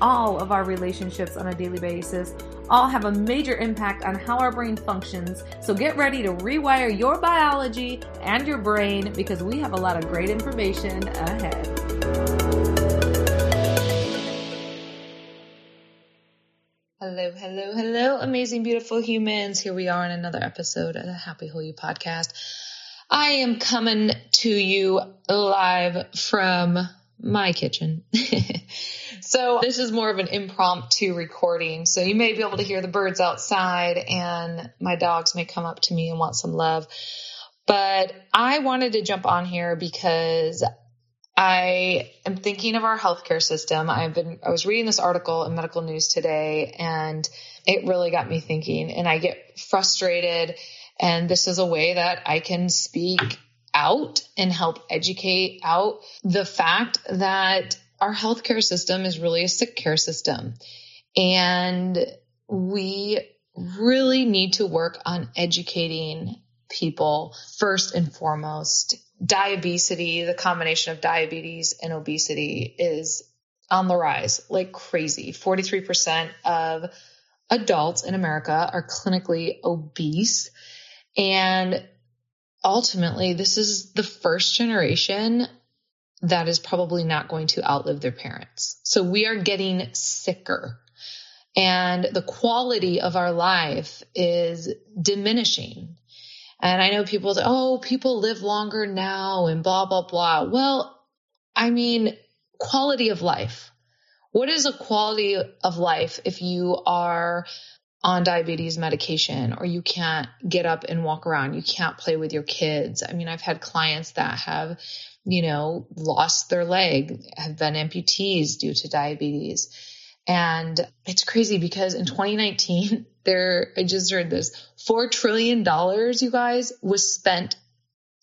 all of our relationships on a daily basis all have a major impact on how our brain functions. So get ready to rewire your biology and your brain because we have a lot of great information ahead. Hello, hello, hello, amazing, beautiful humans. Here we are in another episode of the Happy Whole You podcast. I am coming to you live from my kitchen. So this is more of an impromptu recording. So you may be able to hear the birds outside and my dogs may come up to me and want some love. But I wanted to jump on here because I am thinking of our healthcare system. I've been, I was reading this article in medical news today and it really got me thinking and I get frustrated. And this is a way that I can speak out and help educate out the fact that our healthcare system is really a sick care system. And we really need to work on educating people first and foremost. Diabetes, the combination of diabetes and obesity is on the rise like crazy. 43% of adults in America are clinically obese. And ultimately, this is the first generation that is probably not going to outlive their parents. So we are getting sicker and the quality of our life is diminishing. And I know people say, oh, people live longer now and blah, blah, blah. Well, I mean, quality of life. What is a quality of life if you are on diabetes medication or you can't get up and walk around? You can't play with your kids. I mean, I've had clients that have you know, lost their leg, have been amputees due to diabetes. And it's crazy because in 2019, there, I just heard this $4 trillion, you guys, was spent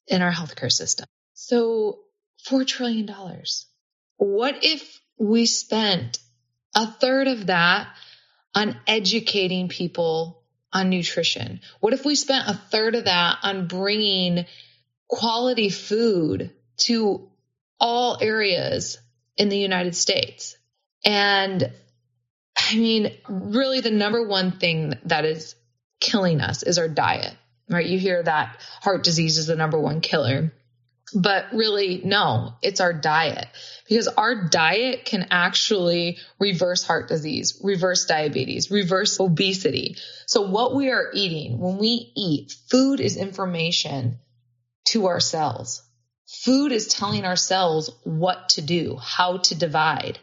in our healthcare system. So $4 trillion. What if we spent a third of that on educating people on nutrition? What if we spent a third of that on bringing quality food to all areas in the United States. And I mean, really the number one thing that is killing us is our diet, right? You hear that heart disease is the number one killer. But really, no, it's our diet because our diet can actually reverse heart disease, reverse diabetes, reverse obesity. So what we are eating, when we eat, food is information to our cells. Food is telling our cells what to do, how to divide.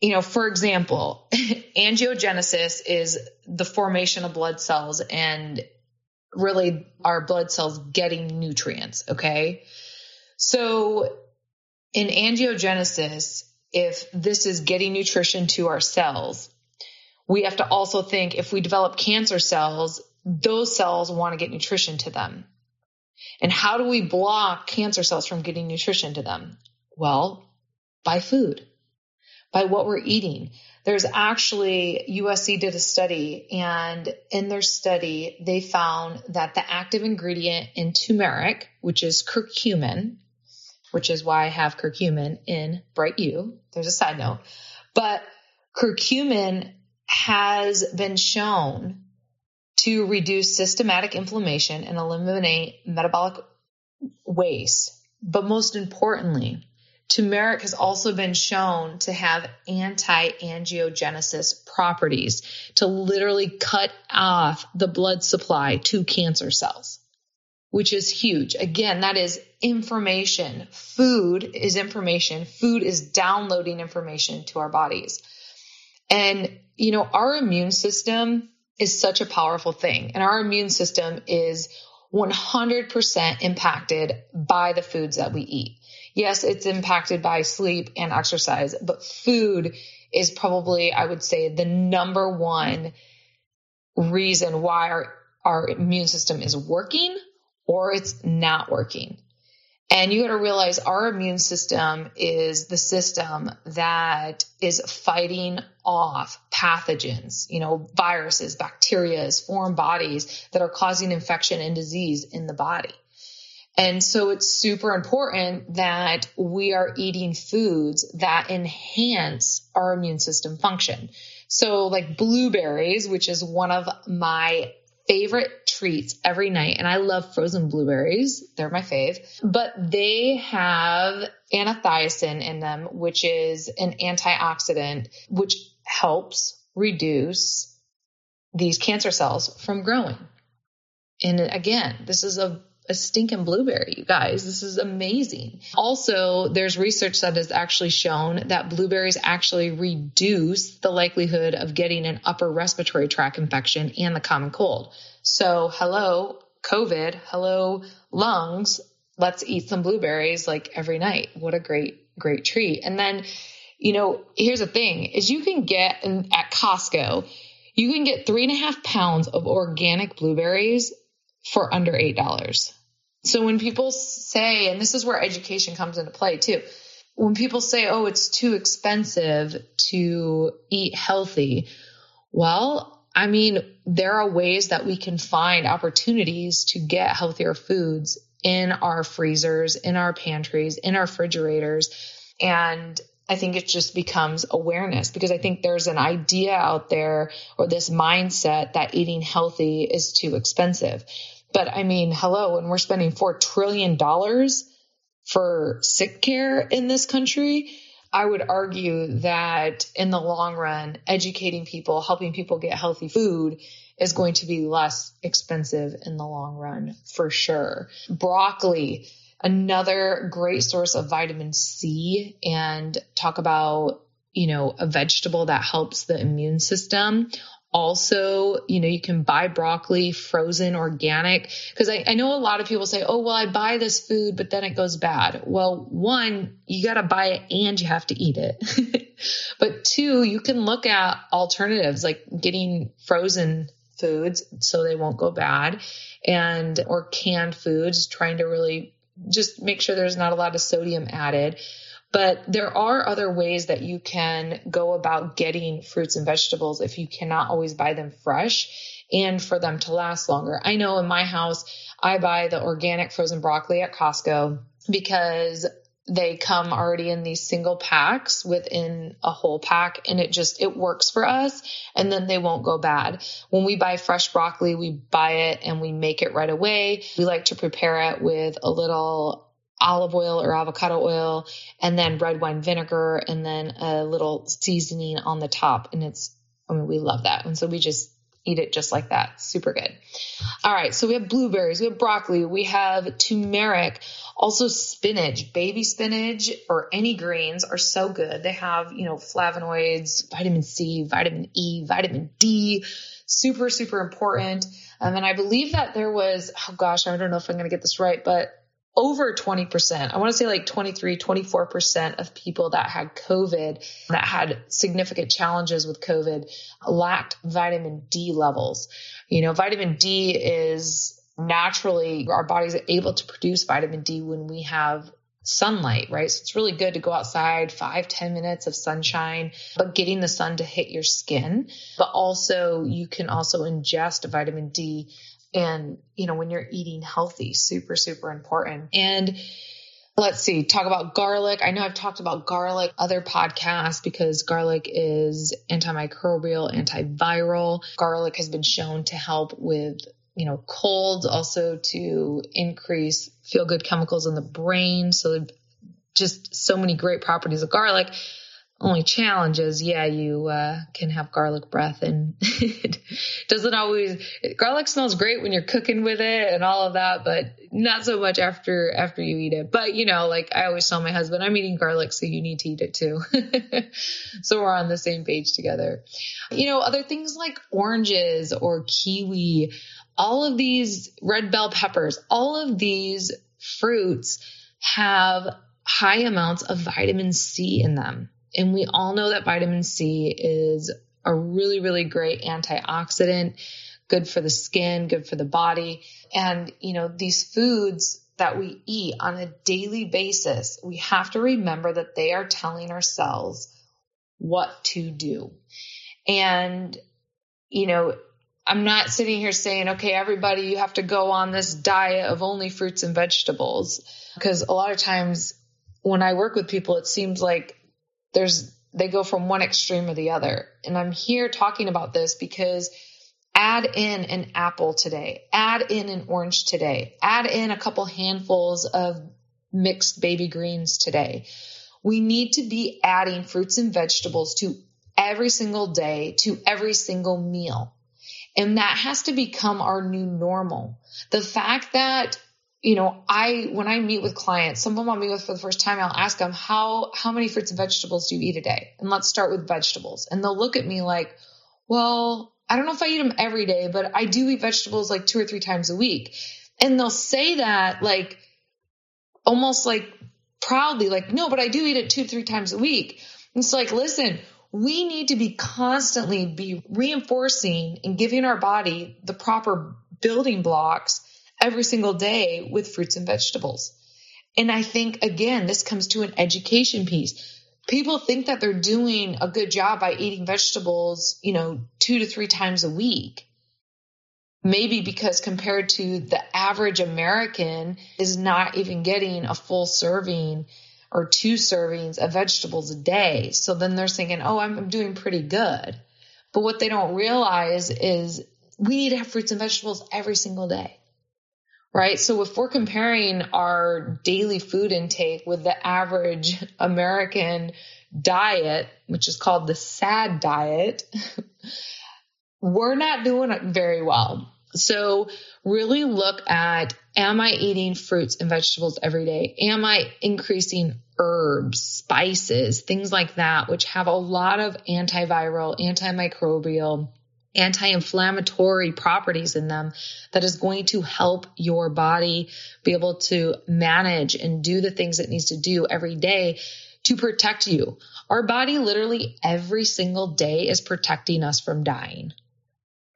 You know, for example, angiogenesis is the formation of blood cells and really our blood cells getting nutrients. Okay. So in angiogenesis, if this is getting nutrition to our cells, we have to also think if we develop cancer cells, those cells want to get nutrition to them. And how do we block cancer cells from getting nutrition to them? Well, by food, by what we're eating. There's actually, USC did a study and in their study, they found that the active ingredient in turmeric, which is curcumin, which is why I have curcumin in Bright U. There's a side note, but curcumin has been shown to reduce systematic inflammation and eliminate metabolic waste. But most importantly, turmeric has also been shown to have anti-angiogenesis properties to literally cut off the blood supply to cancer cells, which is huge. Again, that is information. Food is information. Food is downloading information to our bodies. And, you know, our immune system is such a powerful thing. And our immune system is 100% impacted by the foods that we eat. Yes, it's impacted by sleep and exercise, but food is probably, I would say, the number one reason why our, our immune system is working or it's not working. And you got to realize our immune system is the system that is fighting off pathogens, you know, viruses, bacteria, foreign bodies that are causing infection and disease in the body. And so it's super important that we are eating foods that enhance our immune system function. So like blueberries, which is one of my favorite treats every night. And I love frozen blueberries. They're my fave, but they have anthocyanin in them, which is an antioxidant, which helps reduce these cancer cells from growing. And again, this is a a stinking blueberry, you guys. This is amazing. Also, there's research that has actually shown that blueberries actually reduce the likelihood of getting an upper respiratory tract infection and the common cold. So, hello, COVID, hello, lungs. Let's eat some blueberries like every night. What a great, great treat. And then, you know, here's the thing is you can get in, at Costco, you can get three and a half pounds of organic blueberries for under $8. So when people say, and this is where education comes into play too, when people say, oh, it's too expensive to eat healthy, well, I mean, there are ways that we can find opportunities to get healthier foods in our freezers, in our pantries, in our refrigerators. And I think it just becomes awareness because I think there's an idea out there or this mindset that eating healthy is too expensive. But I mean, hello, when we're spending $4 trillion for sick care in this country, I would argue that in the long run, educating people, helping people get healthy food is going to be less expensive in the long run for sure. Broccoli, another great source of vitamin C and talk about, you know, a vegetable that helps the immune system also, you know, you can buy broccoli frozen organic. Cause I, I, know a lot of people say, oh, well, I buy this food, but then it goes bad. Well, one, you got to buy it and you have to eat it. but two, you can look at alternatives like getting frozen foods so they won't go bad and, or canned foods, trying to really just make sure there's not a lot of sodium added. But there are other ways that you can go about getting fruits and vegetables if you cannot always buy them fresh and for them to last longer. I know in my house, I buy the organic frozen broccoli at Costco because they come already in these single packs within a whole pack and it just it works for us and then they won't go bad. When we buy fresh broccoli, we buy it and we make it right away. We like to prepare it with a little olive oil or avocado oil and then red wine vinegar and then a little seasoning on the top. And it's, I mean, we love that. And so we just eat it just like that. Super good. All right. So we have blueberries, we have broccoli, we have turmeric, also spinach, baby spinach or any greens are so good. They have, you know, flavonoids, vitamin C, vitamin E, vitamin D, super, super important. Um, and I believe that there was, oh gosh, I don't know if I'm going to get this right, but over 20%. I want to say like 23, 24% of people that had COVID, that had significant challenges with COVID, lacked vitamin D levels. You know, vitamin D is naturally, our body's able to produce vitamin D when we have sunlight, right? So it's really good to go outside five, ten minutes of sunshine, but getting the sun to hit your skin. But also you can also ingest vitamin D and, you know, when you're eating healthy, super, super important. And let's see, talk about garlic. I know I've talked about garlic other podcasts because garlic is antimicrobial, antiviral. Garlic has been shown to help with you know, colds also to increase feel good chemicals in the brain. So just so many great properties of garlic. Only challenge is, yeah, you uh, can have garlic breath, and it doesn't always. Garlic smells great when you're cooking with it and all of that, but not so much after after you eat it. But you know, like I always tell my husband, I'm eating garlic, so you need to eat it too. so we're on the same page together. You know, other things like oranges or kiwi, all of these red bell peppers, all of these fruits have high amounts of vitamin C in them. And we all know that vitamin C is a really, really great antioxidant, good for the skin, good for the body. And, you know, these foods that we eat on a daily basis, we have to remember that they are telling our cells what to do. And, you know, I'm not sitting here saying, okay, everybody, you have to go on this diet of only fruits and vegetables. Because a lot of times when I work with people, it seems like there's, they go from one extreme or the other. And I'm here talking about this because add in an apple today, add in an orange today, add in a couple handfuls of mixed baby greens today. We need to be adding fruits and vegetables to every single day, to every single meal. And that has to become our new normal. The fact that you know, I when I meet with clients, some of them I meet with for the first time, I'll ask them how how many fruits and vegetables do you eat a day? And let's start with vegetables. And they'll look at me like, well, I don't know if I eat them every day, but I do eat vegetables like two or three times a week. And they'll say that like almost like proudly, like, no, but I do eat it two, three times a week. And it's like, listen, we need to be constantly be reinforcing and giving our body the proper building blocks every single day with fruits and vegetables. And I think again, this comes to an education piece people think that they're doing a good job by eating vegetables, you know, two to three times a week. Maybe because compared to the average American is not even getting a full serving or two servings of vegetables a day. So then they're thinking, oh, I'm doing pretty good. But what they don't realize is we need to have fruits and vegetables every single day. Right. So if we're comparing our daily food intake with the average American diet, which is called the SAD diet, we're not doing it very well. So really look at, am I eating fruits and vegetables every day? Am I increasing herbs, spices, things like that, which have a lot of antiviral, antimicrobial, anti-inflammatory properties in them that is going to help your body be able to manage and do the things it needs to do every day to protect you. Our body literally every single day is protecting us from dying.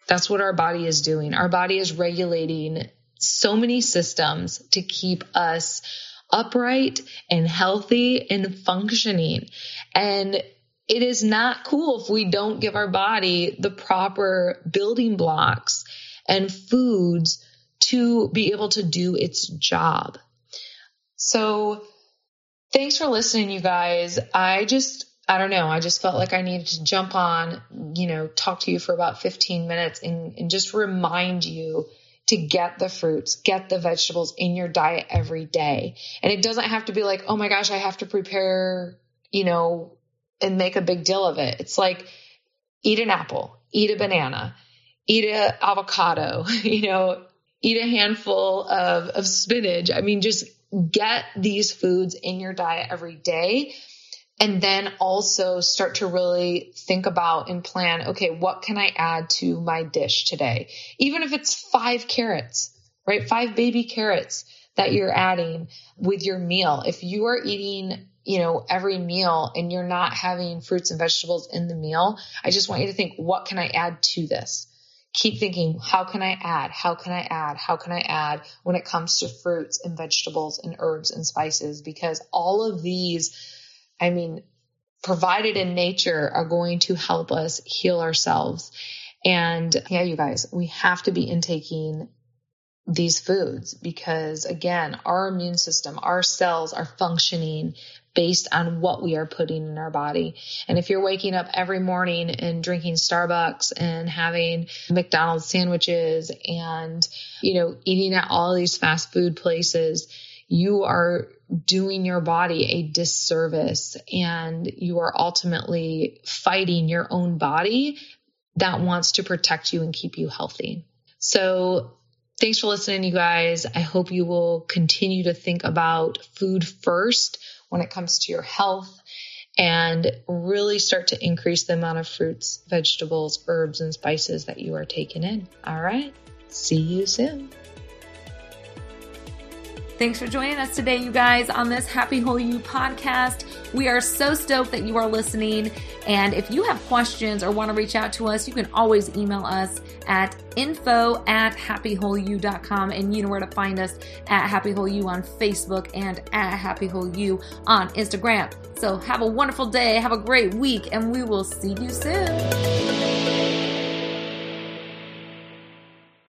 That's what our body is doing. Our body is regulating so many systems to keep us upright and healthy and functioning. And it is not cool if we don't give our body the proper building blocks and foods to be able to do its job. So thanks for listening, you guys. I just, I don't know. I just felt like I needed to jump on, you know, talk to you for about 15 minutes and, and just remind you to get the fruits, get the vegetables in your diet every day. And it doesn't have to be like, oh my gosh, I have to prepare, you know, and make a big deal of it. It's like eat an apple, eat a banana, eat an avocado, you know, eat a handful of, of spinach. I mean, just get these foods in your diet every day. And then also start to really think about and plan, okay, what can I add to my dish today? Even if it's five carrots, right? Five baby carrots that you're adding with your meal. If you are eating you know, every meal and you're not having fruits and vegetables in the meal, I just want you to think, what can I add to this? Keep thinking, how can I add? How can I add? How can I add when it comes to fruits and vegetables and herbs and spices? Because all of these, I mean, provided in nature are going to help us heal ourselves. And yeah, you guys, we have to be intaking these foods because again, our immune system, our cells are functioning based on what we are putting in our body. And if you're waking up every morning and drinking Starbucks and having McDonald's sandwiches and, you know, eating at all these fast food places, you are doing your body a disservice and you are ultimately fighting your own body that wants to protect you and keep you healthy. So thanks for listening, you guys. I hope you will continue to think about food first when it comes to your health and really start to increase the amount of fruits, vegetables, herbs, and spices that you are taking in. All right. See you soon. Thanks for joining us today, you guys, on this Happy Whole You podcast. We are so stoked that you are listening. And if you have questions or want to reach out to us, you can always email us at info at happywholeyou.com. And you know where to find us at Happy Whole You on Facebook and at Happy Whole You on Instagram. So have a wonderful day, have a great week, and we will see you soon.